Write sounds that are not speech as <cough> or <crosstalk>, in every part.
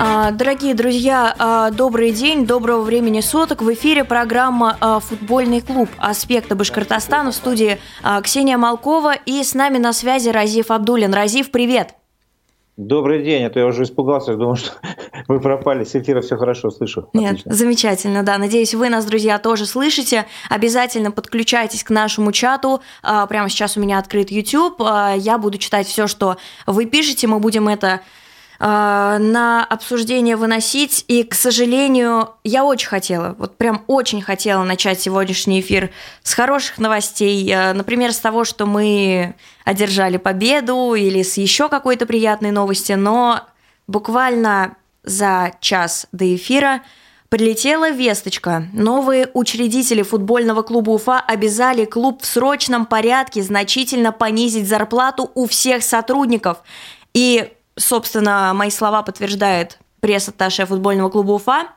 А, дорогие друзья, а, добрый день, доброго времени суток. В эфире программа а, «Футбольный клуб. Аспекты Башкортостана» в студии Ксения Малкова и с нами на связи Разив Абдулин. Разив, привет! Добрый день, а то я уже испугался, думал, что <laughs> вы пропали, с эфира все хорошо, слышу. Нет, Отлично. замечательно, да. Надеюсь, вы нас, друзья, тоже слышите. Обязательно подключайтесь к нашему чату. Прямо сейчас у меня открыт YouTube. Я буду читать все, что вы пишете. Мы будем это на обсуждение выносить. И, к сожалению, я очень хотела, вот прям очень хотела начать сегодняшний эфир с хороших новостей. А, например, с того, что мы одержали победу или с еще какой-то приятной новости. Но буквально за час до эфира Прилетела весточка. Новые учредители футбольного клуба Уфа обязали клуб в срочном порядке значительно понизить зарплату у всех сотрудников. И собственно, мои слова подтверждает пресс-атташе футбольного клуба Уфа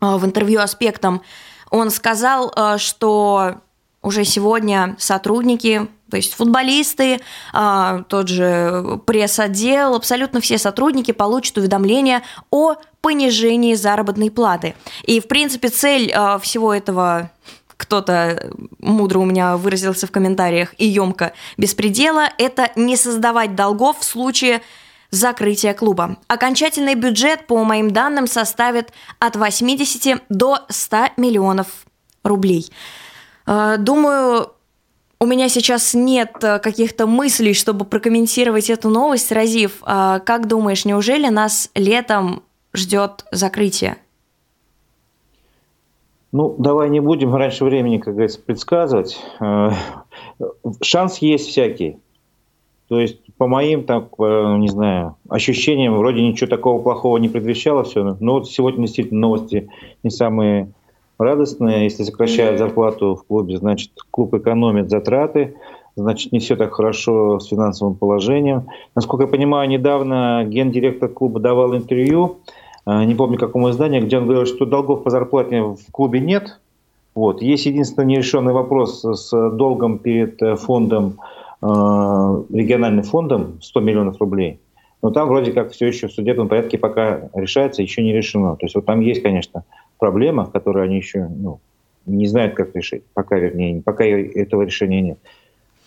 а, в интервью «Аспектам». Он сказал, а, что уже сегодня сотрудники, то есть футболисты, а, тот же пресс-отдел, абсолютно все сотрудники получат уведомление о понижении заработной платы. И, в принципе, цель всего этого кто-то мудро у меня выразился в комментариях и емко беспредела, это не создавать долгов в случае закрытия клуба. Окончательный бюджет, по моим данным, составит от 80 до 100 миллионов рублей. Э, думаю, у меня сейчас нет э, каких-то мыслей, чтобы прокомментировать эту новость. Разив, э, как думаешь, неужели нас летом ждет закрытие? Ну, давай не будем раньше времени, как говорится, предсказывать. Шанс есть всякий. То есть, по моим, так, э, не знаю, ощущениям, вроде ничего такого плохого не предвещало все. Но вот сегодня действительно новости не самые радостные. Если сокращают зарплату в клубе, значит, клуб экономит затраты, значит, не все так хорошо с финансовым положением. Насколько я понимаю, недавно гендиректор клуба давал интервью, э, не помню какому изданию, где он говорил, что долгов по зарплате в клубе нет. Вот. Есть единственный нерешенный вопрос с долгом перед э, фондом региональным фондом 100 миллионов рублей, но там вроде как все еще в судебном порядке пока решается, еще не решено. То есть вот там есть, конечно, проблема, которую они еще ну, не знают, как решить, пока, вернее, пока этого решения нет.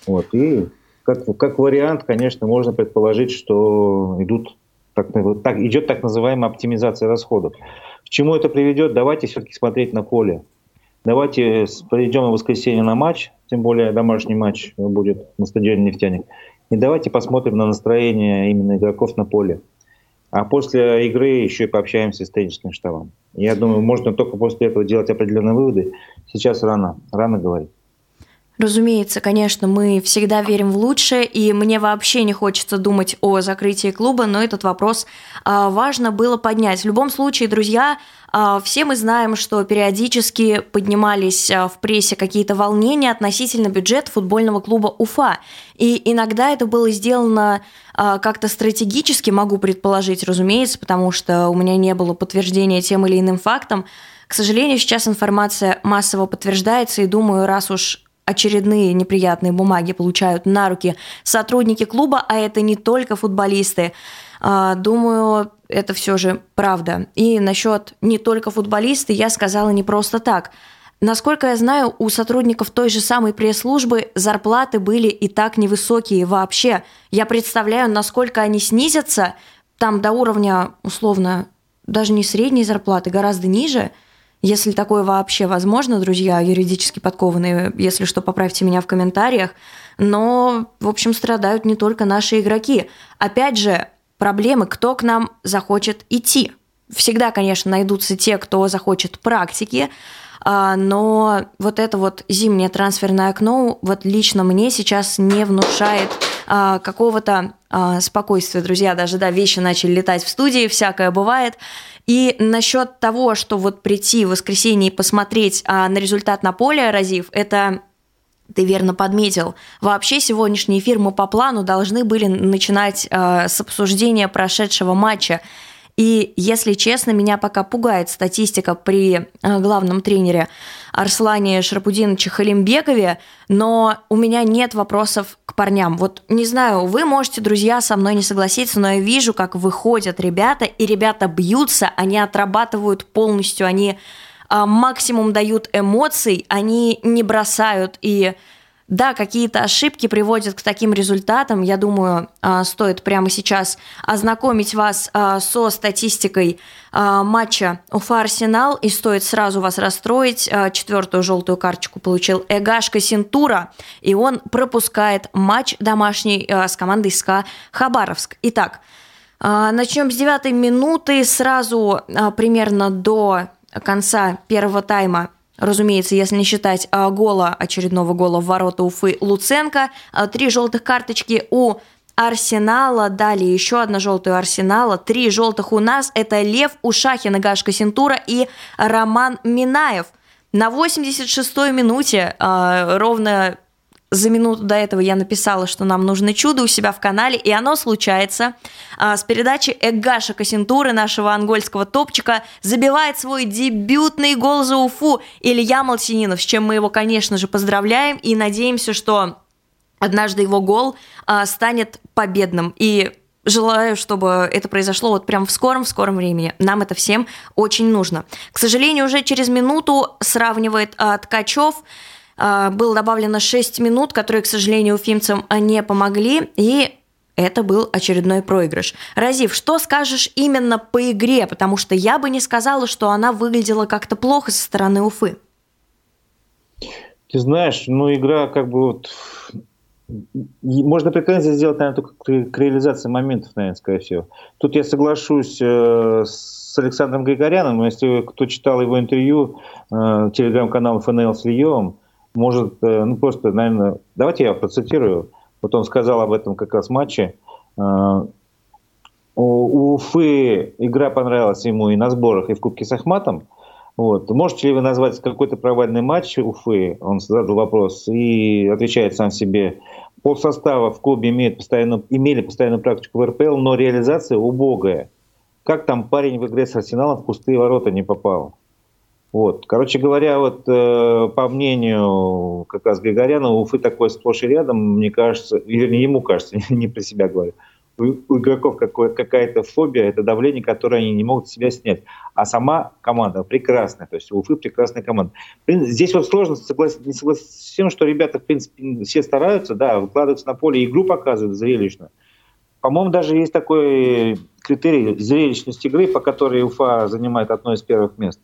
Вот. И как, как вариант, конечно, можно предположить, что идут так, так, идет так называемая оптимизация расходов. К чему это приведет? Давайте все-таки смотреть на поле. Давайте придем в воскресенье на матч, тем более домашний матч будет на стадионе «Нефтяник». И давайте посмотрим на настроение именно игроков на поле. А после игры еще и пообщаемся с тренерским штабом. Я думаю, можно только после этого делать определенные выводы. Сейчас рано, рано говорить. Разумеется, конечно, мы всегда верим в лучшее, и мне вообще не хочется думать о закрытии клуба, но этот вопрос а, важно было поднять. В любом случае, друзья, а, все мы знаем, что периодически поднимались а, в прессе какие-то волнения относительно бюджета футбольного клуба Уфа. И иногда это было сделано как-то стратегически, могу предположить, разумеется, потому что у меня не было подтверждения тем или иным фактом. К сожалению, сейчас информация массово подтверждается, и думаю, раз уж очередные неприятные бумаги получают на руки сотрудники клуба, а это не только футболисты. А, думаю, это все же правда. И насчет не только футболисты я сказала не просто так. Насколько я знаю, у сотрудников той же самой пресс-службы зарплаты были и так невысокие вообще. Я представляю, насколько они снизятся там до уровня, условно, даже не средней зарплаты, гораздо ниже – если такое вообще возможно, друзья, юридически подкованные, если что, поправьте меня в комментариях. Но, в общем, страдают не только наши игроки. Опять же, проблемы, кто к нам захочет идти. Всегда, конечно, найдутся те, кто захочет практики, но вот это вот зимнее трансферное окно вот лично мне сейчас не внушает а, какого-то а, спокойствия, друзья. Даже, да, вещи начали летать в студии, всякое бывает. И насчет того, что вот прийти в воскресенье и посмотреть а, на результат на поле, Разив, это ты верно подметил. Вообще сегодняшний эфир мы по плану должны были начинать э, с обсуждения прошедшего матча. И, если честно, меня пока пугает статистика при э, главном тренере Арслане Шарапудиновиче Халимбекове, но у меня нет вопросов к парням. Вот не знаю, вы можете, друзья, со мной не согласиться, но я вижу, как выходят ребята, и ребята бьются, они отрабатывают полностью, они а, максимум дают эмоций, они не бросают и да, какие-то ошибки приводят к таким результатам. Я думаю, а, стоит прямо сейчас ознакомить вас а, со статистикой матча Уфа-Арсенал, и стоит сразу вас расстроить. Четвертую желтую карточку получил Эгашка Синтура, и он пропускает матч домашний с командой СКА Хабаровск. Итак, начнем с девятой минуты. Сразу примерно до конца первого тайма Разумеется, если не считать а, гола, очередного гола в ворота Уфы Луценко. А, три желтых карточки у Арсенала, далее еще одна желтая у Арсенала, три желтых у нас, это Лев Ушахин, Гашка Синтура и Роман Минаев. На 86-й минуте, а, ровно за минуту до этого я написала, что нам нужно чудо у себя в канале, и оно случается. А, с передачи Эггаша Кассентуры, нашего ангольского топчика, забивает свой дебютный гол за Уфу Илья Малсининов, с чем мы его, конечно же, поздравляем и надеемся, что однажды его гол а, станет победным. И желаю, чтобы это произошло вот прям в скором-в скором времени. Нам это всем очень нужно. К сожалению, уже через минуту сравнивает а, Ткачев – было добавлено 6 минут, которые, к сожалению, уфимцам не помогли, и это был очередной проигрыш. Разив, что скажешь именно по игре? Потому что я бы не сказала, что она выглядела как-то плохо со стороны Уфы. Ты знаешь, ну игра как бы вот... Можно претензии сделать, наверное, только к реализации моментов, наверное, скорее всего. Тут я соглашусь э, с Александром Григоряном, если кто читал его интервью, э, телеграм-канал ФНЛ с Льевым, может, э, ну просто, наверное, давайте я процитирую. Вот он сказал об этом как раз в матче. Э, у Уфы игра понравилась ему и на сборах, и в Кубке с Ахматом. Вот. Можете ли вы назвать какой-то провальный матч Уфы? Он задал вопрос и отвечает сам себе. Пол состава в клубе имеет постоянно, имели постоянную практику в РПЛ, но реализация убогая. Как там парень в игре с Арсеналом в пустые ворота не попал? Вот. Короче говоря, вот э, по мнению как раз Григоряна, у Уфы такой сплошь и рядом, мне кажется, вернее, ему кажется, <laughs> не про себя говорю, у, у игроков какая-то фобия, это давление, которое они не могут себя снять. А сама команда прекрасная, то есть у Уфы прекрасная команда. Здесь вот сложно согласиться, не согласиться с тем, что ребята, в принципе, все стараются, да, выкладываются на поле, игру показывают зрелищно. По-моему, даже есть такой критерий зрелищности игры, по которой Уфа занимает одно из первых мест.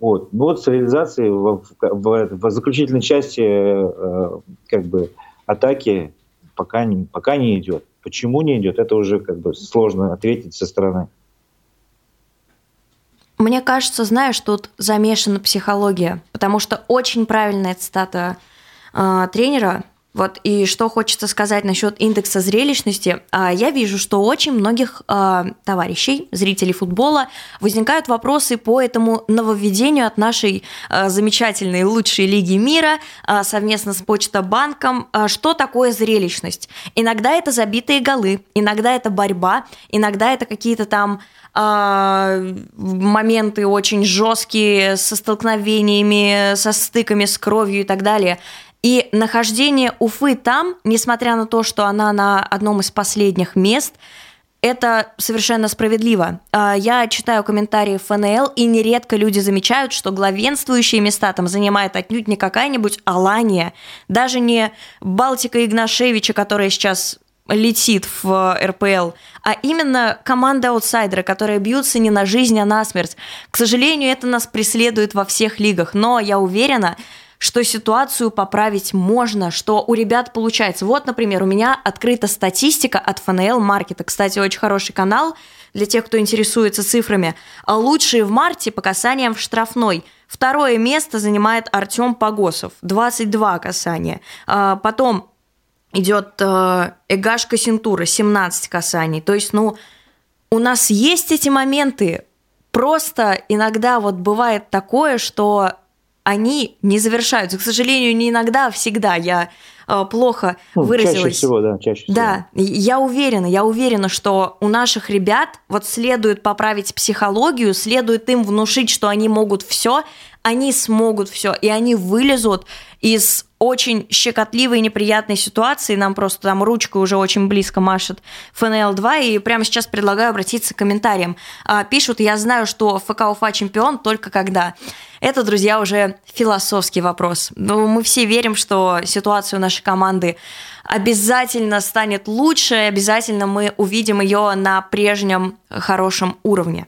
Вот. Но вот с реализацией в, в, в заключительной части э, как бы атаки пока не, пока не идет. Почему не идет, это уже как бы сложно ответить со стороны. Мне кажется, знаешь, тут замешана психология, потому что очень правильная цитата э, тренера вот, и что хочется сказать насчет индекса зрелищности. А, я вижу, что очень многих а, товарищей, зрителей футбола, возникают вопросы по этому нововведению от нашей а, замечательной лучшей лиги мира совместно с Почта-банком. Что такое зрелищность? Иногда это забитые голы, иногда это борьба, иногда это какие-то там моменты очень жесткие со столкновениями, со стыками, с кровью и так далее – и нахождение Уфы там, несмотря на то, что она на одном из последних мест, это совершенно справедливо. А, я читаю комментарии ФНЛ, и нередко люди замечают, что главенствующие места там занимает отнюдь не какая-нибудь Алания, даже не Балтика Игнашевича, которая сейчас летит в РПЛ, а именно команда аутсайдера, которые бьются не на жизнь, а на смерть. К сожалению, это нас преследует во всех лигах, но я уверена, что ситуацию поправить можно, что у ребят получается. Вот, например, у меня открыта статистика от ФНЛ Маркета. Кстати, очень хороший канал для тех, кто интересуется цифрами. А лучшие в марте по касаниям в штрафной. Второе место занимает Артем Погосов. 22 касания. А потом идет э, Эгаш Кассентура, 17 касаний. То есть, ну, у нас есть эти моменты. Просто иногда вот бывает такое, что они не завершаются. К сожалению, не иногда, а всегда. Я э, плохо ну, выразилась. Чаще всего, да, чаще всего. Да, я уверена, я уверена, что у наших ребят вот следует поправить психологию, следует им внушить, что они могут все, они смогут все, и они вылезут из очень щекотливой и неприятной ситуации. Нам просто там ручкой уже очень близко машет ФНЛ-2. И прямо сейчас предлагаю обратиться к комментариям. А, пишут, я знаю, что ФК Уфа чемпион только когда. Это, друзья, уже философский вопрос. Но мы все верим, что ситуация у нашей команды обязательно станет лучше, обязательно мы увидим ее на прежнем хорошем уровне.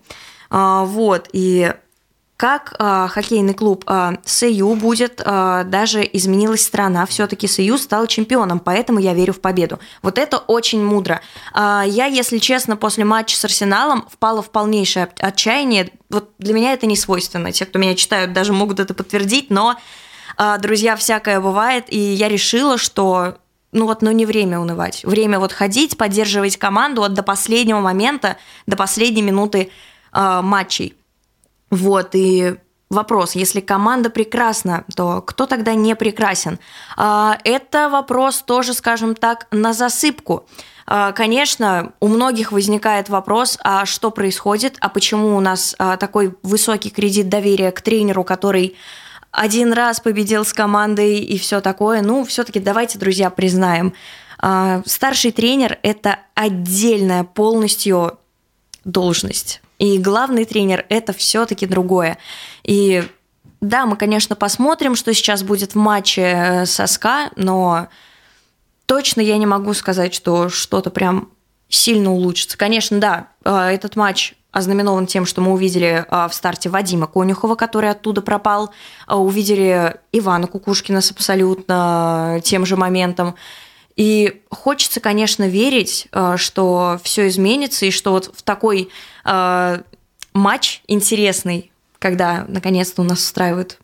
А, вот, и как э, хоккейный клуб э, СЮ будет, э, даже изменилась страна, все-таки СЮ стал чемпионом, поэтому я верю в победу. Вот это очень мудро. Э, я, если честно, после матча с Арсеналом впала в полнейшее отчаяние. Вот для меня это не свойственно. Те, кто меня читают, даже могут это подтвердить, но, э, друзья, всякое бывает, и я решила, что ну вот, ну не время унывать. Время вот ходить, поддерживать команду вот до последнего момента, до последней минуты э, матчей. Вот, и вопрос, если команда прекрасна, то кто тогда не прекрасен? А, это вопрос тоже, скажем так, на засыпку. А, конечно, у многих возникает вопрос, а что происходит, а почему у нас а, такой высокий кредит доверия к тренеру, который один раз победил с командой и все такое. Ну, все-таки давайте, друзья, признаем, старший тренер это отдельная полностью должность. И главный тренер – это все-таки другое. И да, мы, конечно, посмотрим, что сейчас будет в матче э, со СКА, но точно я не могу сказать, что что-то прям сильно улучшится. Конечно, да, э, этот матч ознаменован тем, что мы увидели э, в старте Вадима Конюхова, который оттуда пропал, увидели Ивана Кукушкина с абсолютно тем же моментом. И хочется, конечно, верить, что все изменится, и что вот в такой э, матч интересный, когда наконец-то у нас устраивают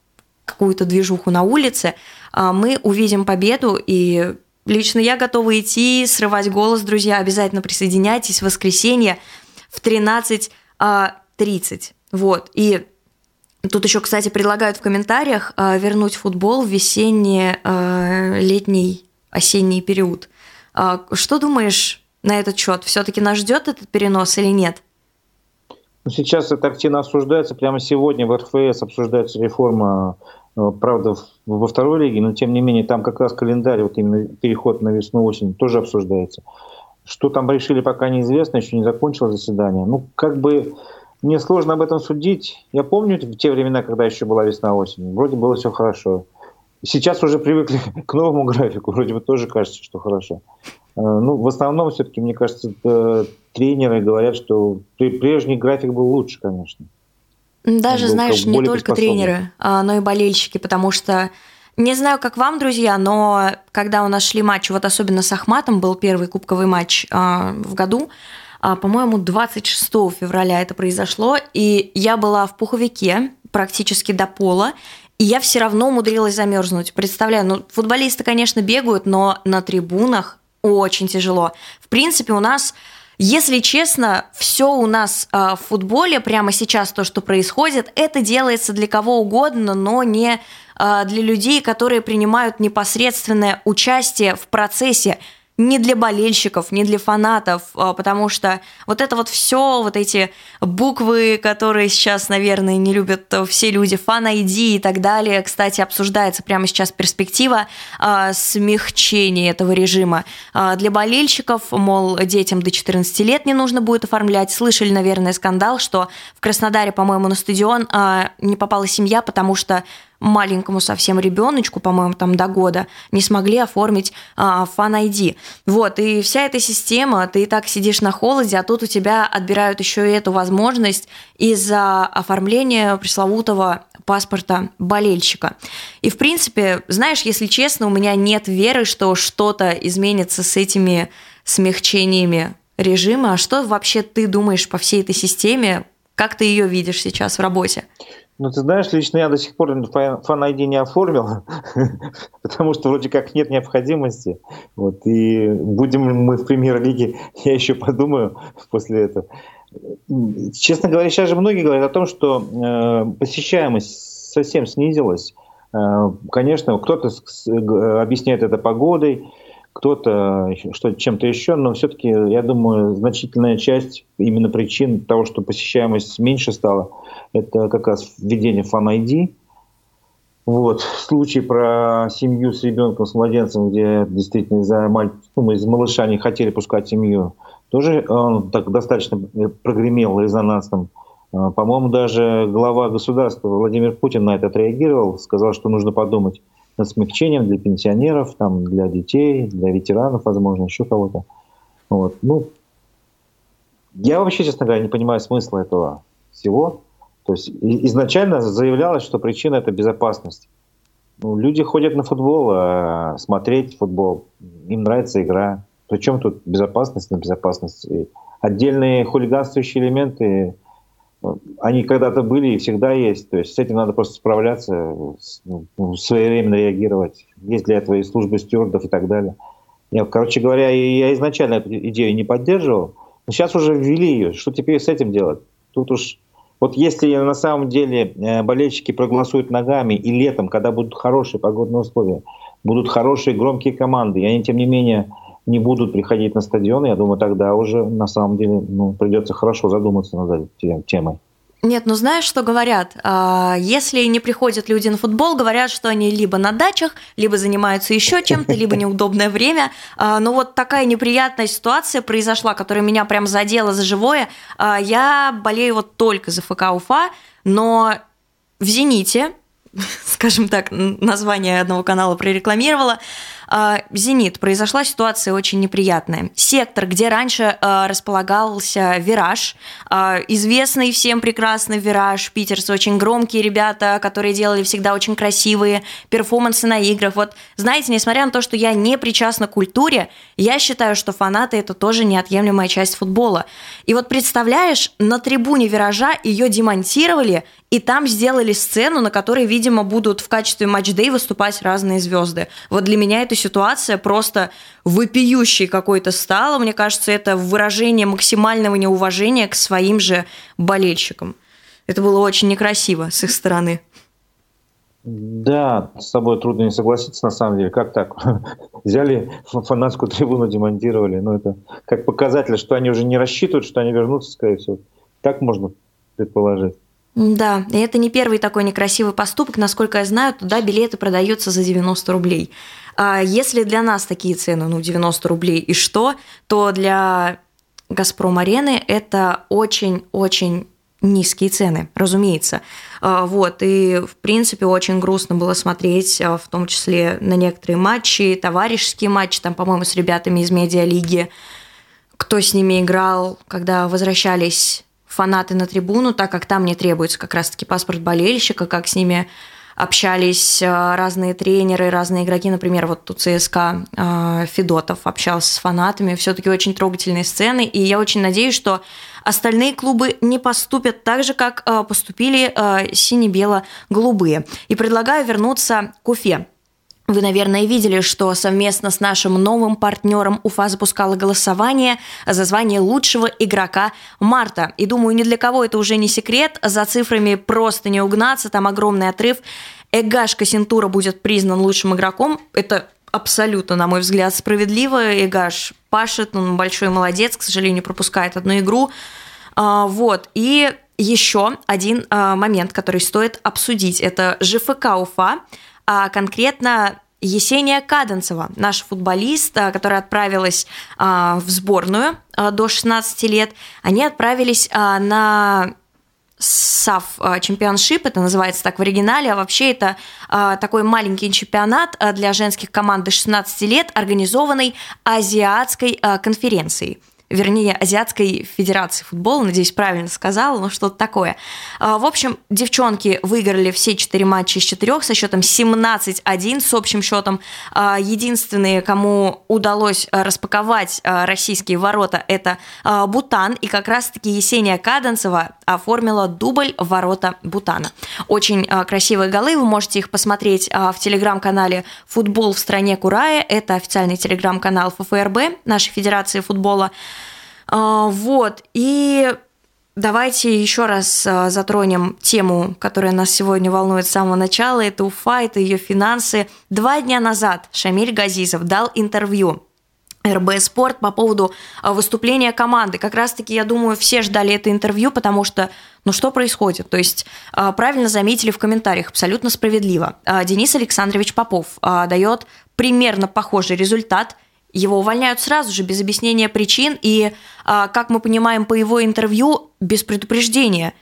какую-то движуху на улице, э, мы увидим победу, и лично я готова идти, срывать голос, друзья, обязательно присоединяйтесь в воскресенье в 13.30. Э, вот, и Тут еще, кстати, предлагают в комментариях вернуть футбол в весенний, летний, осенний период. Что думаешь на этот счет? Все-таки нас ждет этот перенос или нет? Ну, сейчас это активно обсуждается. Прямо сегодня в РФС обсуждается реформа, э, правда, во второй лиге, но тем не менее там как раз календарь, вот именно переход на весну-осень тоже обсуждается. Что там решили, пока неизвестно, еще не закончилось заседание. Ну, как бы мне сложно об этом судить. Я помню в те времена, когда еще была весна-осень. Вроде было все хорошо. Сейчас уже привыкли <laughs> к новому графику. Вроде бы тоже кажется, что хорошо. Э, ну, в основном, все-таки, мне кажется, тренеры говорят, что прежний график был лучше, конечно. Даже, знаешь, не только тренеры, а, но и болельщики, потому что не знаю, как вам, друзья, но когда у нас шли матчи, вот особенно с Ахматом был первый кубковый матч а, в году, а, по-моему, 26 февраля это произошло, и я была в пуховике практически до пола, и я все равно умудрилась замерзнуть. Представляю, ну, футболисты, конечно, бегают, но на трибунах очень тяжело. В принципе, у нас если честно, все у нас э, в футболе прямо сейчас то, что происходит, это делается для кого угодно, но не э, для людей, которые принимают непосредственное участие в процессе не для болельщиков, не для фанатов, а, потому что вот это вот все, вот эти буквы, которые сейчас, наверное, не любят все люди, фан ID и так далее, кстати, обсуждается прямо сейчас перспектива а, смягчения этого режима. А, для болельщиков, мол, детям до 14 лет не нужно будет оформлять. Слышали, наверное, скандал, что в Краснодаре, по-моему, на стадион а, не попала семья, потому что маленькому совсем ребеночку, по-моему, там до года, не смогли оформить а, ID. Вот, и вся эта система, ты и так сидишь на холоде, а тут у тебя отбирают еще и эту возможность из-за оформления пресловутого паспорта болельщика. И, в принципе, знаешь, если честно, у меня нет веры, что что-то изменится с этими смягчениями режима. А что вообще ты думаешь по всей этой системе? Как ты ее видишь сейчас в работе? Ну, ты знаешь, лично я до сих пор фан ID не оформил, <laughs> потому что вроде как нет необходимости. Вот, и будем мы в премьер-лиге, <laughs> я еще подумаю после этого. Честно говоря, сейчас же многие говорят о том, что э, посещаемость совсем снизилась. Конечно, кто-то объясняет это погодой, кто-то что чем-то еще, но все-таки, я думаю, значительная часть именно причин того, что посещаемость меньше стала, это как раз введение Fan ID. Вот. Случай про семью с ребенком, с младенцем, где действительно из-за маль... ну, из малыша не хотели пускать семью, тоже он так достаточно прогремел резонансным. А, по-моему, даже глава государства Владимир Путин на это отреагировал, сказал, что нужно подумать смягчением для пенсионеров, там, для детей, для ветеранов, возможно, еще кого-то. Вот. Ну, я вообще, честно говоря, не понимаю смысла этого всего. То есть изначально заявлялось, что причина это безопасность. Ну, люди ходят на футбол, а смотреть футбол, им нравится игра. Причем тут безопасность, небезопасность. И отдельные хулиганствующие элементы они когда-то были и всегда есть. То есть с этим надо просто справляться, ну, своевременно реагировать. Есть для этого и службы стюардов и так далее. Я, короче говоря, я изначально эту идею не поддерживал, но сейчас уже ввели ее. Что теперь с этим делать? Тут уж вот если на самом деле э, болельщики проголосуют ногами и летом, когда будут хорошие погодные условия, будут хорошие громкие команды, и они, тем не менее, не будут приходить на стадион, я думаю, тогда уже на самом деле ну, придется хорошо задуматься над этой темой. Нет, ну знаешь, что говорят? А, если не приходят люди на футбол, говорят, что они либо на дачах, либо занимаются еще чем-то, либо <laughs> неудобное время. А, но вот такая неприятная ситуация произошла, которая меня прям задела за живое. А, я болею вот только за ФК Уфа, но в «Зените», <laughs> скажем так, название одного канала прорекламировала, «Зенит» произошла ситуация очень неприятная. Сектор, где раньше а, располагался «Вираж», а, известный всем прекрасный «Вираж», питерцы очень громкие ребята, которые делали всегда очень красивые перформансы на играх. Вот, знаете, несмотря на то, что я не причастна к культуре, я считаю, что фанаты – это тоже неотъемлемая часть футбола. И вот представляешь, на трибуне «Виража» ее демонтировали, и там сделали сцену, на которой, видимо, будут в качестве матч-дэй выступать разные звезды. Вот для меня эта ситуация просто вопиющей какой-то стала. Мне кажется, это выражение максимального неуважения к своим же болельщикам. Это было очень некрасиво с их стороны. Да, с тобой трудно не согласиться, на самом деле. Как так? <laughs> Взяли фанатскую трибуну, демонтировали. Ну, это как показатель, что они уже не рассчитывают, что они вернутся, скорее всего. Так можно предположить. Да, и это не первый такой некрасивый поступок. Насколько я знаю, туда билеты продаются за 90 рублей. А если для нас такие цены, ну, 90 рублей и что, то для «Газпром-арены» это очень-очень низкие цены, разумеется. А, вот, и, в принципе, очень грустно было смотреть, а, в том числе на некоторые матчи, товарищеские матчи, там, по-моему, с ребятами из медиалиги, кто с ними играл, когда возвращались фанаты на трибуну, так как там не требуется как раз-таки паспорт болельщика, как с ними общались э, разные тренеры, разные игроки, например, вот у ЦСКА э, Федотов общался с фанатами, все-таки очень трогательные сцены, и я очень надеюсь, что остальные клубы не поступят так же, как э, поступили сине-бело-голубые. И предлагаю вернуться к Уфе. Вы, наверное, видели, что совместно с нашим новым партнером Уфа запускала голосование за звание лучшего игрока марта. И думаю, ни для кого это уже не секрет, за цифрами просто не угнаться, там огромный отрыв. Эгаш Кассентура будет признан лучшим игроком. Это абсолютно, на мой взгляд, справедливо. Эгаш пашет, он большой молодец, к сожалению, пропускает одну игру. А, вот, и еще один а, момент, который стоит обсудить, это ЖФК Уфа – а конкретно Есения Каденцева, наш футболист, а, которая отправилась а, в сборную а, до 16 лет, они отправились на САФ чемпионшип, это называется так в оригинале, а вообще это такой маленький чемпионат для женских команд до 16 лет, организованный Азиатской конференцией вернее, Азиатской Федерации футбола, надеюсь, правильно сказала, но что-то такое. А, в общем, девчонки выиграли все четыре матча из четырех со счетом 17-1 с общим счетом. А, единственные, кому удалось а, распаковать российские ворота, это Бутан, и как раз-таки Есения Каденцева оформила дубль ворота Бутана. Очень красивые голы, вы можете их посмотреть в телеграм-канале «Футбол в стране Курая», это официальный телеграм-канал ФФРБ, нашей Федерации футбола. А, вот, и Давайте еще раз а, затронем тему, которая нас сегодня волнует с самого начала. Это Уфа, это ее финансы. Два дня назад Шамиль Газизов дал интервью РБ Спорт по поводу а, выступления команды. Как раз-таки, я думаю, все ждали это интервью, потому что, ну что происходит? То есть, правильно заметили в комментариях, абсолютно справедливо. Денис Александрович Попов дает примерно похожий результат – его увольняют сразу же, без объяснения причин, и, а, как мы понимаем по его интервью, без предупреждения,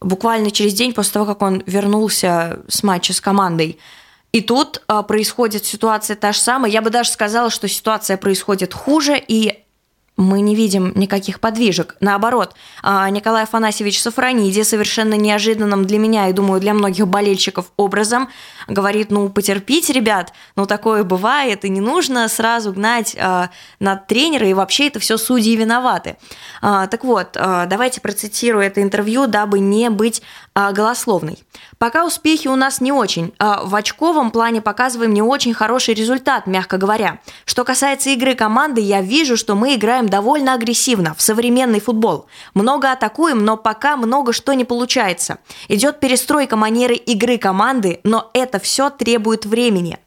буквально через день после того, как он вернулся с матча с командой. И тут а, происходит ситуация та же самая. Я бы даже сказала, что ситуация происходит хуже, и мы не видим никаких подвижек. Наоборот, а, Николай Афанасьевич Сафрониди совершенно неожиданным для меня и, думаю, для многих болельщиков образом говорит, ну, потерпите, ребят, ну, такое бывает, и не нужно сразу гнать э, над тренера, и вообще это все судьи виноваты. Э, так вот, давайте процитирую это интервью, дабы не быть э, голословной. Пока успехи у нас не очень. Э, в очковом плане показываем не очень хороший результат, мягко говоря. Что касается игры команды, я вижу, что мы играем довольно агрессивно в современный футбол. Много атакуем, но пока много что не получается. Идет перестройка манеры игры команды, но это все требует времени.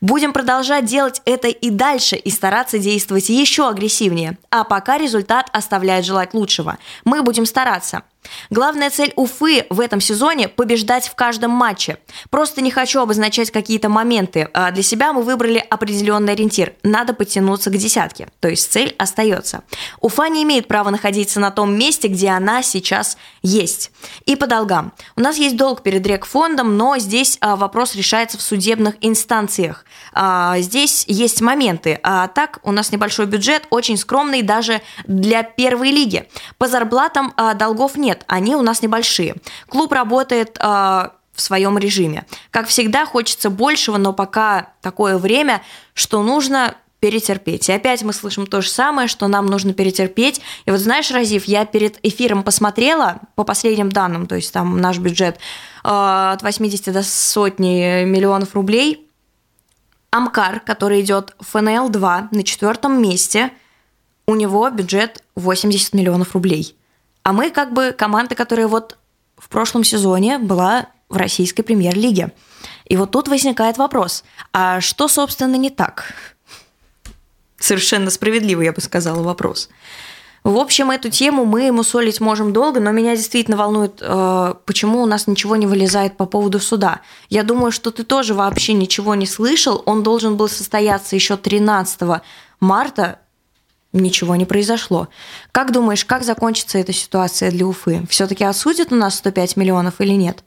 Будем продолжать делать это и дальше и стараться действовать еще агрессивнее. А пока результат оставляет желать лучшего. Мы будем стараться. Главная цель Уфы в этом сезоне – побеждать в каждом матче. Просто не хочу обозначать какие-то моменты. А для себя мы выбрали определенный ориентир. Надо подтянуться к десятке. То есть цель остается. Уфа не имеет права находиться на том месте, где она сейчас есть. И по долгам. У нас есть долг перед Рекфондом, но здесь а, вопрос решается в судебных инстанциях. А, здесь есть моменты. А так, у нас небольшой бюджет, очень скромный даже для первой лиги. По зарплатам долгов нет, они у нас небольшие. Клуб работает а, в своем режиме. Как всегда, хочется большего, но пока такое время, что нужно перетерпеть. И опять мы слышим то же самое, что нам нужно перетерпеть. И вот знаешь, Разив, я перед эфиром посмотрела по последним данным, то есть там наш бюджет э, от 80 до сотни миллионов рублей. Амкар, который идет ФНЛ-2 на четвертом месте, у него бюджет 80 миллионов рублей. А мы как бы команда, которая вот в прошлом сезоне была в российской премьер-лиге. И вот тут возникает вопрос, а что, собственно, не так? Совершенно справедливый, я бы сказала, вопрос. В общем, эту тему мы ему солить можем долго, но меня действительно волнует, э, почему у нас ничего не вылезает по поводу суда. Я думаю, что ты тоже вообще ничего не слышал. Он должен был состояться еще 13 марта. Ничего не произошло. Как думаешь, как закончится эта ситуация для Уфы? Все-таки осудят у нас 105 миллионов или нет?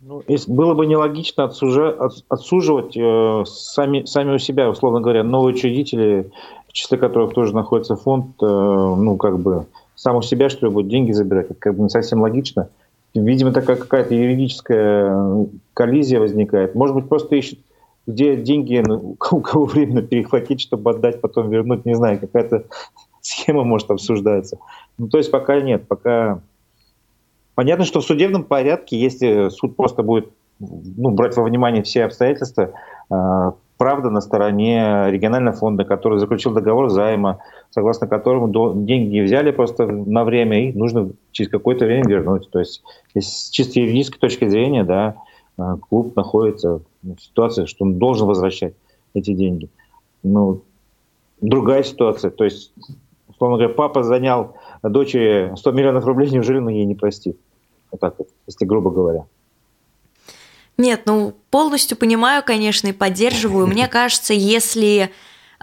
Ну, было бы нелогично отсужа, отсуживать э, сами, сами у себя, условно говоря, новые учредители в числе которых тоже находится фонд, э, ну, как бы, сам у себя, что ли, будет деньги забирать. Это как бы не совсем логично. Видимо, такая какая-то юридическая коллизия возникает. Может быть, просто ищут, где деньги ну, у кого <laughs> временно перехватить, чтобы отдать, потом вернуть, не знаю, какая-то схема может обсуждаться. Ну, то есть пока нет, пока... Понятно, что в судебном порядке, если суд просто будет ну, брать во внимание все обстоятельства, э, правда на стороне регионального фонда, который заключил договор займа, согласно которому деньги взяли просто на время, и нужно через какое-то время вернуть. То есть с чисто юридической точки зрения, да, клуб находится в ситуации, что он должен возвращать эти деньги. Ну, другая ситуация, то есть, условно говоря, папа занял дочери 100 миллионов рублей, неужели он ей не простит? Вот так вот, если грубо говоря. Нет, ну полностью понимаю, конечно, и поддерживаю. Мне <laughs> кажется, если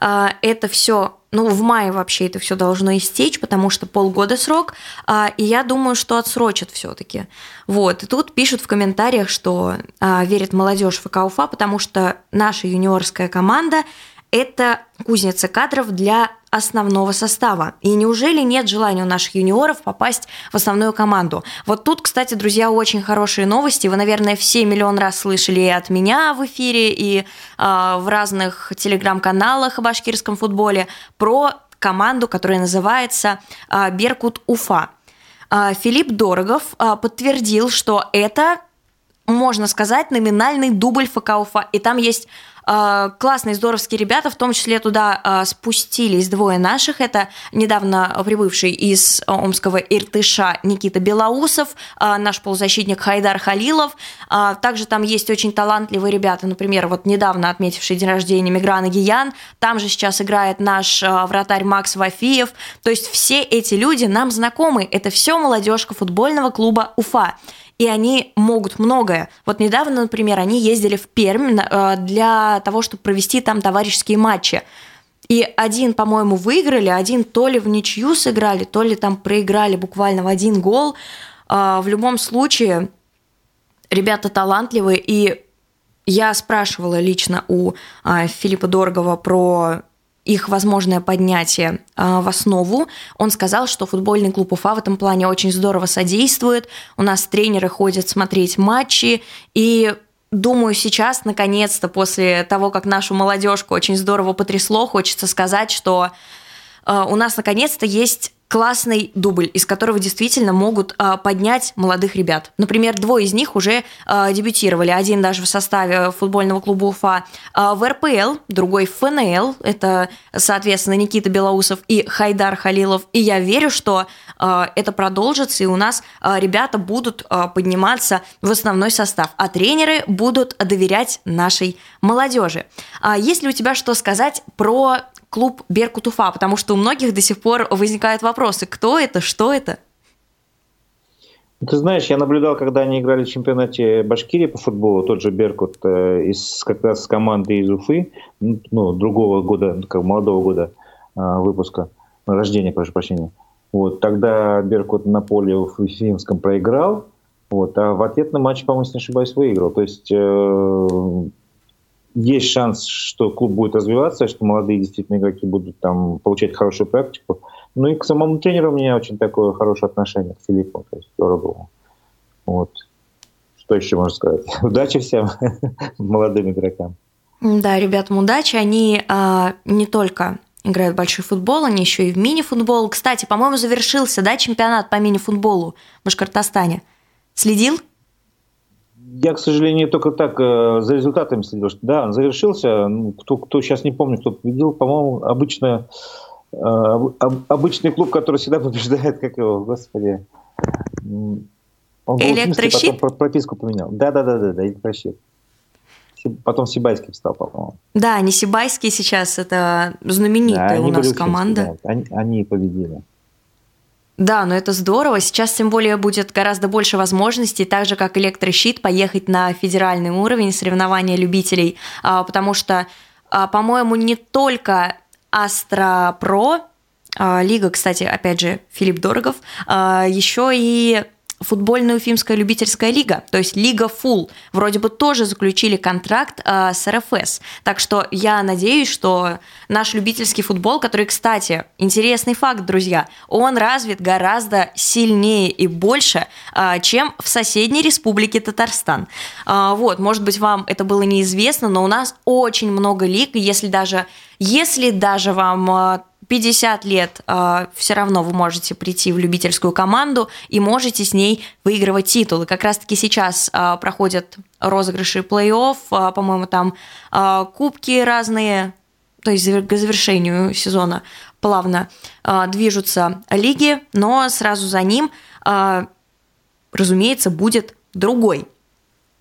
э, это все, ну в мае вообще это все должно истечь, потому что полгода срок, э, и я думаю, что отсрочат все-таки. Вот и тут пишут в комментариях, что э, верит молодежь ФК Уфа, потому что наша юниорская команда это кузница кадров для основного состава. И неужели нет желания у наших юниоров попасть в основную команду? Вот тут, кстати, друзья, очень хорошие новости. Вы, наверное, все миллион раз слышали и от меня в эфире, и э, в разных телеграм-каналах о башкирском футболе про команду, которая называется э, Беркут Уфа. Э, Филипп Дорогов э, подтвердил, что это можно сказать, номинальный дубль ФК Уфа. И там есть классные, здоровские ребята, в том числе туда э, спустились двое наших. Это недавно прибывший из омского Иртыша Никита Белоусов, э, наш полузащитник Хайдар Халилов. Также там есть очень талантливые ребята, например, вот недавно отметивший день рождения Миграна Гиян. Там же сейчас играет наш вратарь Макс Вафиев. То есть все эти люди нам знакомы. Это все молодежка футбольного клуба Уфа и они могут многое. Вот недавно, например, они ездили в Пермь э, для того, чтобы провести там товарищеские матчи. И один, по-моему, выиграли, один то ли в ничью сыграли, то ли там проиграли буквально в один гол. А, в любом случае, ребята талантливые, и я спрашивала лично у а, Филиппа Дорогова про их возможное поднятие а, в основу. Он сказал, что футбольный клуб Уфа в этом плане очень здорово содействует. У нас тренеры ходят смотреть матчи, и Думаю, сейчас, наконец-то, после того, как нашу молодежку очень здорово потрясло, хочется сказать, что а, у нас наконец-то есть классный дубль, из которого действительно могут а, поднять молодых ребят. Например, двое из них уже а, дебютировали. Один даже в составе футбольного клуба Уфа а, в РПЛ, другой в ФНЛ. Это, соответственно, Никита Белоусов и Хайдар Халилов. И я верю, что а, это продолжится, и у нас а, ребята будут а, подниматься в основной состав, а тренеры будут доверять нашей молодежи. А, есть ли у тебя что сказать про клуб Беркут Уфа, потому что у многих до сих пор возникают вопросы, кто это, что это? Ты знаешь, я наблюдал, когда они играли в чемпионате Башкирии по футболу, тот же Беркут э, из как раз команды из Уфы, ну, другого года, как молодого года э, выпуска, рождения, прошу прощения. Вот, тогда Беркут на поле в Уфимском проиграл, вот, а в ответном матче, по-моему, если не ошибаюсь, выиграл. То есть э, есть шанс, что клуб будет развиваться, что молодые действительно игроки будут там получать хорошую практику. Ну и к самому тренеру у меня очень такое хорошее отношение к Филиппу, то есть здорово. Вот. Что еще можно сказать? <laughs> Удачи всем <laughs> молодым игрокам. Да, ребятам удачи. Они а, не только играют в большой футбол, они еще и в мини-футбол. Кстати, по-моему, завершился, да, чемпионат по мини-футболу в Башкортостане. Следил? Я, к сожалению, только так э, за результатами следил. Да, он завершился. Ну, кто, кто сейчас не помню, кто победил, по-моему, обычно, э, обычный клуб, который всегда <laughs> побеждает, как его, господи. Он Электрощит? потом прописку поменял. Да, да, да, да, да, электрощит. Потом Сибайский встал, по-моему. Да, не Сибайский сейчас, это знаменитая да, у нас команда. Да, они, они победили. Да, но это здорово. Сейчас тем более будет гораздо больше возможностей, так же как электрощит, поехать на федеральный уровень соревнования любителей, а, потому что, а, по-моему, не только Астра Про, а, лига, кстати, опять же, Филипп Дорогов, еще и футбольная Уфимская любительская лига, то есть Лига Фул, вроде бы тоже заключили контракт э, с РФС. Так что я надеюсь, что наш любительский футбол, который, кстати, интересный факт, друзья, он развит гораздо сильнее и больше, э, чем в соседней республике Татарстан. Э, вот, может быть, вам это было неизвестно, но у нас очень много лиг, если даже, если даже вам 50 лет э, все равно вы можете прийти в любительскую команду и можете с ней выигрывать титулы. Как раз-таки сейчас э, проходят розыгрыши плей-офф, э, по-моему, там э, кубки разные, то есть к завершению сезона плавно э, движутся лиги, но сразу за ним, э, разумеется, будет другой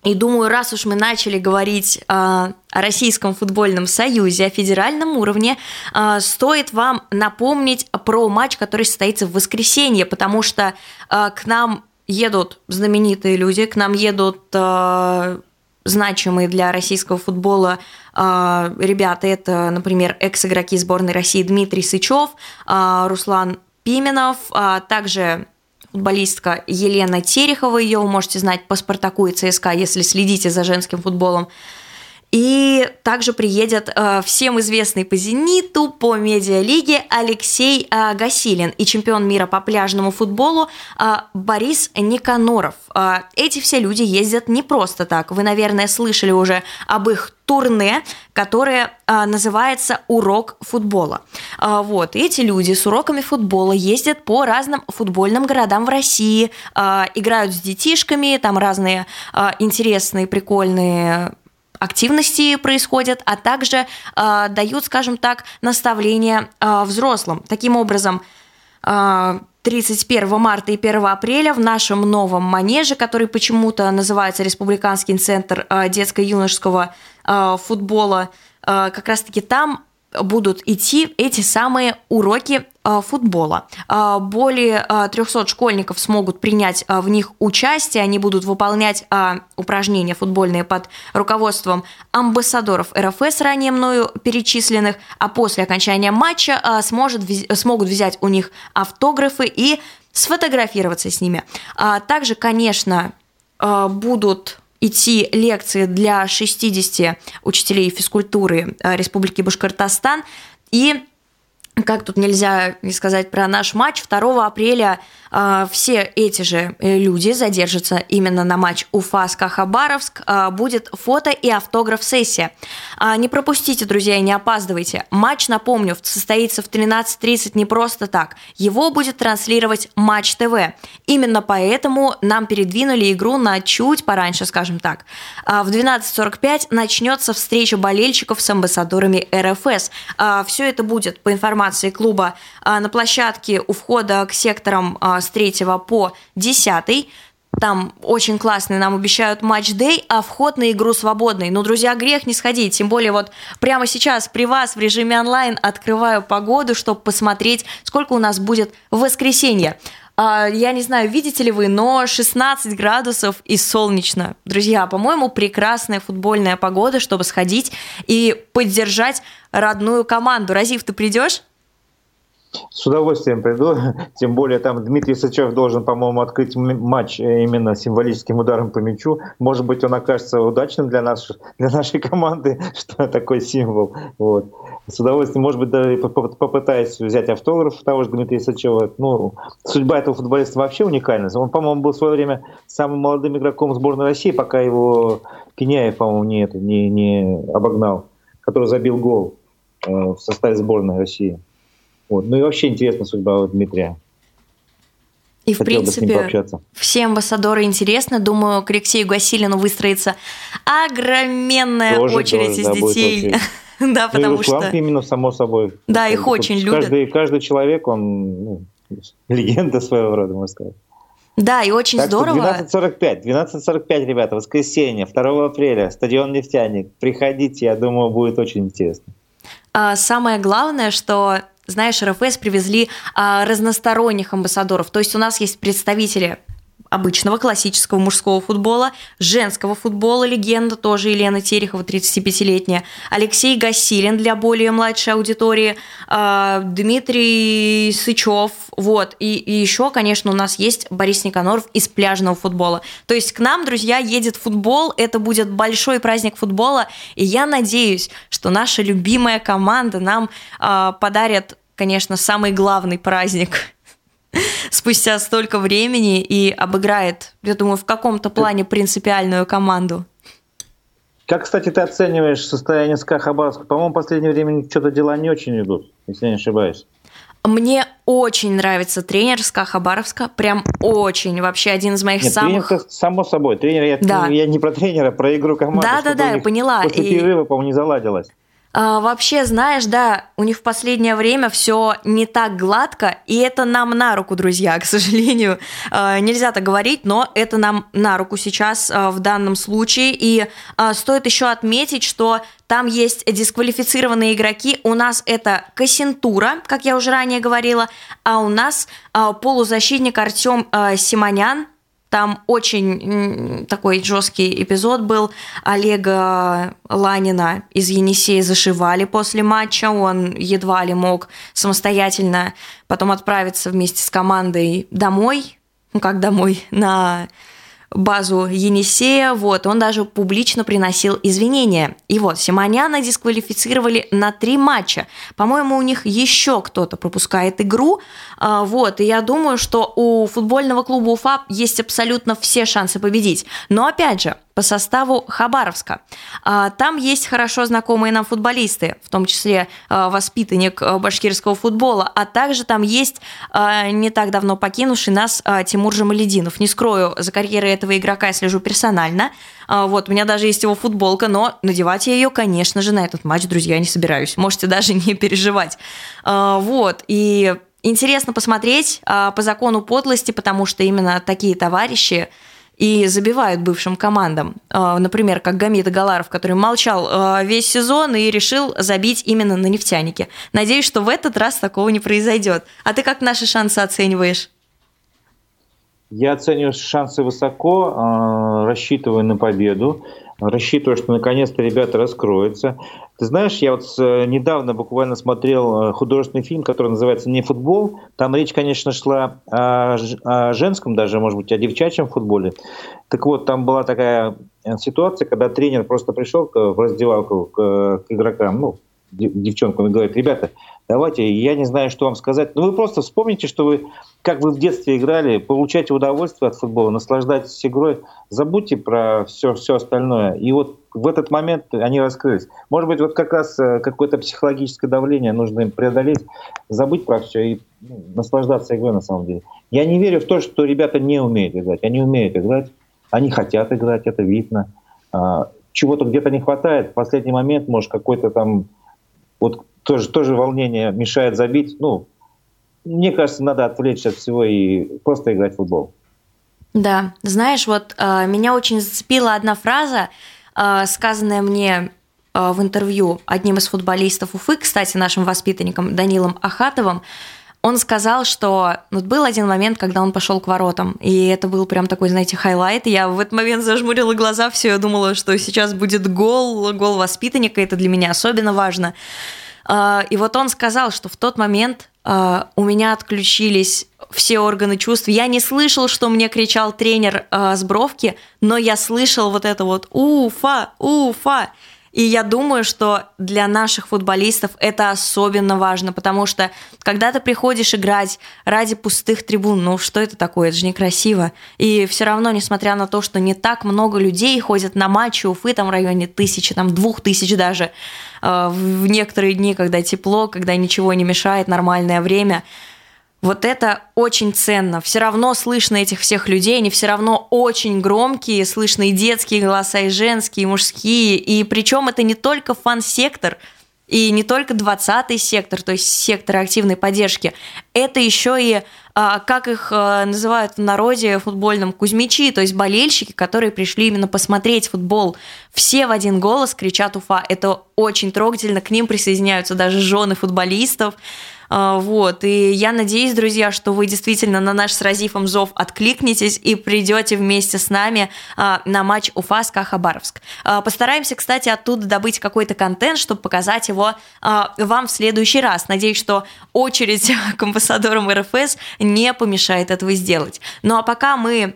и думаю, раз уж мы начали говорить э, о Российском футбольном союзе, о федеральном уровне, э, стоит вам напомнить про матч, который состоится в воскресенье, потому что э, к нам едут знаменитые люди, к нам едут значимые для российского футбола ребята. Это, например, экс-игроки сборной России Дмитрий Сычев, Руслан Пименов, а также футболистка Елена Терехова, ее вы можете знать по «Спартаку» и «ЦСКА», если следите за женским футболом. И также приедет э, всем известный по «Зениту», по медиалиге Алексей э, Гасилин и чемпион мира по пляжному футболу э, Борис Никаноров. Э, эти все люди ездят не просто так. Вы, наверное, слышали уже об их турне, которое а, называется «Урок футбола». А, вот, эти люди с уроками футбола ездят по разным футбольным городам в России, а, играют с детишками, там разные а, интересные, прикольные активности происходят, а также э, дают, скажем так, наставления э, взрослым. Таким образом, э, 31 марта и 1 апреля в нашем новом манеже, который почему-то называется Республиканский центр э, детско-юношеского э, футбола, э, как раз-таки там будут идти эти самые уроки футбола. Э, более 300 э, школьников смогут принять в них участие, они будут выполнять упражнения футбольные под руководством амбассадоров РФС, ранее мною перечисленных, а после окончания матча сможет, смогут взять у них автографы и сфотографироваться с ними. Также, конечно, будут идти лекции для 60 учителей физкультуры Республики Башкортостан. И как тут нельзя не сказать про наш матч, 2 апреля э, все эти же э, люди задержатся именно на матч Уфа-Ска-Хабаровск. Э, будет фото и автограф-сессия. Э, не пропустите, друзья, не опаздывайте. Матч, напомню, состоится в 13.30 не просто так. Его будет транслировать Матч ТВ. Именно поэтому нам передвинули игру на чуть пораньше, скажем так. Э, в 12.45 начнется встреча болельщиков с амбассадорами РФС. Э, все это будет по информации информации клуба а, на площадке у входа к секторам а, с 3 по 10 там очень классный, нам обещают матч-дей, а вход на игру свободный. Ну, друзья, грех не сходить. Тем более вот прямо сейчас при вас в режиме онлайн открываю погоду, чтобы посмотреть, сколько у нас будет в воскресенье. А, я не знаю, видите ли вы, но 16 градусов и солнечно. Друзья, по-моему, прекрасная футбольная погода, чтобы сходить и поддержать родную команду. Разив, ты придешь? С удовольствием приду, <laughs> тем более там Дмитрий Сычев должен, по-моему, открыть матч именно символическим ударом по мячу. Может быть, он окажется удачным для, нас, для нашей <laughs> команды, <laughs> что такой символ. Вот. С удовольствием, может быть, даже попытаюсь взять автограф того же Дмитрия Сычева. Ну, судьба этого футболиста вообще уникальна. Он, по-моему, был в свое время самым молодым игроком сборной России, пока его Пеняев, по-моему, не, не, не обогнал, который забил гол э, в составе сборной России. Вот. Ну и вообще интересна судьба Дмитрия. И, в Хотел принципе, все амбассадоры интересны. Думаю, к Алексею Гасилину выстроится огроменная Тоже очередь из да, детей. <laughs> да, ну, потому что... именно, само собой. Да, их очень любят. Каждый, каждый человек, он ну, легенда своего рода, можно сказать. Да, и очень так здорово. 12.45, 12.45, ребята, воскресенье, 2 апреля, стадион «Нефтяник». Приходите, я думаю, будет очень интересно. А самое главное, что знаешь, РФС привезли а, разносторонних амбассадоров. То есть у нас есть представители обычного классического мужского футбола, женского футбола, легенда тоже Елена Терехова, 35-летняя, Алексей Гасилин для более младшей аудитории, а, Дмитрий Сычев, вот, и, и еще, конечно, у нас есть Борис Никаноров из пляжного футбола. То есть к нам, друзья, едет футбол, это будет большой праздник футбола, и я надеюсь, что наша любимая команда нам э, подарит, конечно, самый главный праздник <laughs> спустя столько времени и обыграет, я думаю, в каком-то плане принципиальную команду. Как, кстати, ты оцениваешь состояние СКА Хабаровска? По-моему, в последнее время что-то дела не очень идут, если я не ошибаюсь. Мне очень нравится тренер СКА Хабаровска, прям очень, вообще один из моих Нет, самых... Тренер, само собой, тренер, я, да. я не про тренера, про игру команды. Да-да-да, я поняла. После и... перерыва, по-моему, не заладилось. А, вообще, знаешь, да, у них в последнее время все не так гладко, и это нам на руку, друзья, <laughs> к сожалению. А, нельзя так говорить, но это нам на руку сейчас а, в данном случае. И а, стоит еще отметить, что там есть дисквалифицированные игроки. У нас это Кассентура, как я уже ранее говорила, а у нас а, полузащитник Артем а, Симонян, там очень такой жесткий эпизод был. Олега Ланина из Енисея зашивали после матча. Он едва ли мог самостоятельно потом отправиться вместе с командой домой. Ну как домой? На базу Енисея, вот, он даже публично приносил извинения. И вот, Симоняна дисквалифицировали на три матча. По-моему, у них еще кто-то пропускает игру, а, вот, и я думаю, что у футбольного клуба Уфа есть абсолютно все шансы победить. Но, опять же, по составу Хабаровска. А, там есть хорошо знакомые нам футболисты, в том числе а, воспитанник а, башкирского футбола, а также там есть не так давно покинувший нас Тимур Жамалединов. Не скрою, за карьерой этого игрока я слежу персонально. Вот, у меня даже есть его футболка, но надевать я ее, конечно же, на этот матч, друзья, не собираюсь. Можете даже <laughs> не переживать. Вот, и интересно посмотреть по закону подлости, потому что именно такие товарищи и забивают бывшим командам. А, например, как Гамид Галаров, который молчал а, весь сезон и решил забить именно на нефтянике. Надеюсь, что в этот раз такого не произойдет. А ты как наши шансы оцениваешь? Я оцениваю шансы высоко, а, рассчитываю на победу, рассчитываю, что наконец-то ребята раскроются. Ты знаешь, я вот э, недавно буквально смотрел э, художественный фильм, который называется «Не футбол». Там речь, конечно, шла о, женском даже, может быть, о девчачьем футболе. Так вот, там была такая э, ситуация, когда тренер просто пришел в раздевалку к, к игрокам, ну, девчонкам и говорит, ребята, давайте, я не знаю, что вам сказать. Ну, вы просто вспомните, что вы, как вы в детстве играли, получайте удовольствие от футбола, наслаждайтесь игрой, забудьте про все, все остальное. И вот в этот момент они раскрылись. Может быть, вот как раз э, какое-то психологическое давление нужно им преодолеть, забыть про все и ну, наслаждаться игрой на самом деле. Я не верю в то, что ребята не умеют играть. Они умеют играть, они хотят играть, это видно. А, чего-то где-то не хватает. В последний момент, может, какой-то там вот тоже, тоже волнение мешает забить. Ну, мне кажется, надо отвлечься от всего и просто играть в футбол. Да, знаешь, вот э, меня очень зацепила одна фраза, э, сказанная мне э, в интервью одним из футболистов Уфы, кстати, нашим воспитанником Данилом Ахатовым. Он сказал, что вот был один момент, когда он пошел к воротам, и это был прям такой, знаете, highlight. Я в этот момент зажмурила глаза, все, я думала, что сейчас будет гол, гол воспитанника, это для меня особенно важно. А, и вот он сказал, что в тот момент а, у меня отключились все органы чувств. Я не слышал, что мне кричал тренер а, с бровки, но я слышал вот это вот «Уфа! Уфа!» И я думаю, что для наших футболистов это особенно важно, потому что когда ты приходишь играть ради пустых трибун, ну что это такое, это же некрасиво. И все равно, несмотря на то, что не так много людей ходят на матчи Уфы, там в районе тысячи, там двух тысяч даже, э, в некоторые дни, когда тепло, когда ничего не мешает, нормальное время – вот это очень ценно. Все равно слышно этих всех людей, они все равно очень громкие, слышно и детские голоса, и женские, и мужские. И причем это не только фан-сектор, и не только 20-й сектор, то есть сектор активной поддержки, это еще и, а, как их а, называют в народе футбольном, кузьмичи, то есть болельщики, которые пришли именно посмотреть футбол. Все в один голос кричат «Уфа». Это очень трогательно, к ним присоединяются даже жены футболистов. А, вот. И я надеюсь, друзья, что вы действительно на наш с Разифом зов откликнетесь и придете вместе с нами а, на матч Уфа СКА Хабаровск. А, постараемся, кстати, оттуда добыть какой-то контент, чтобы показать его вам в следующий раз. Надеюсь, что очередь <laughs> к амбассадорам РФС не помешает этого сделать. Ну а пока мы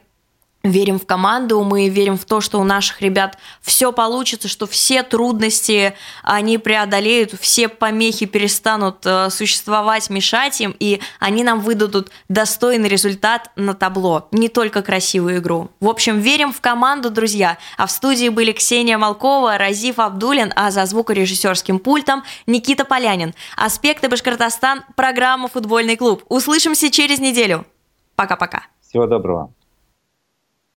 верим в команду, мы верим в то, что у наших ребят все получится, что все трудности они преодолеют, все помехи перестанут э, существовать, мешать им, и они нам выдадут достойный результат на табло, не только красивую игру. В общем, верим в команду, друзья. А в студии были Ксения Малкова, Разиф Абдулин, а за звукорежиссерским пультом Никита Полянин. Аспекты Башкортостан, программа «Футбольный клуб». Услышимся через неделю. Пока-пока. Всего доброго.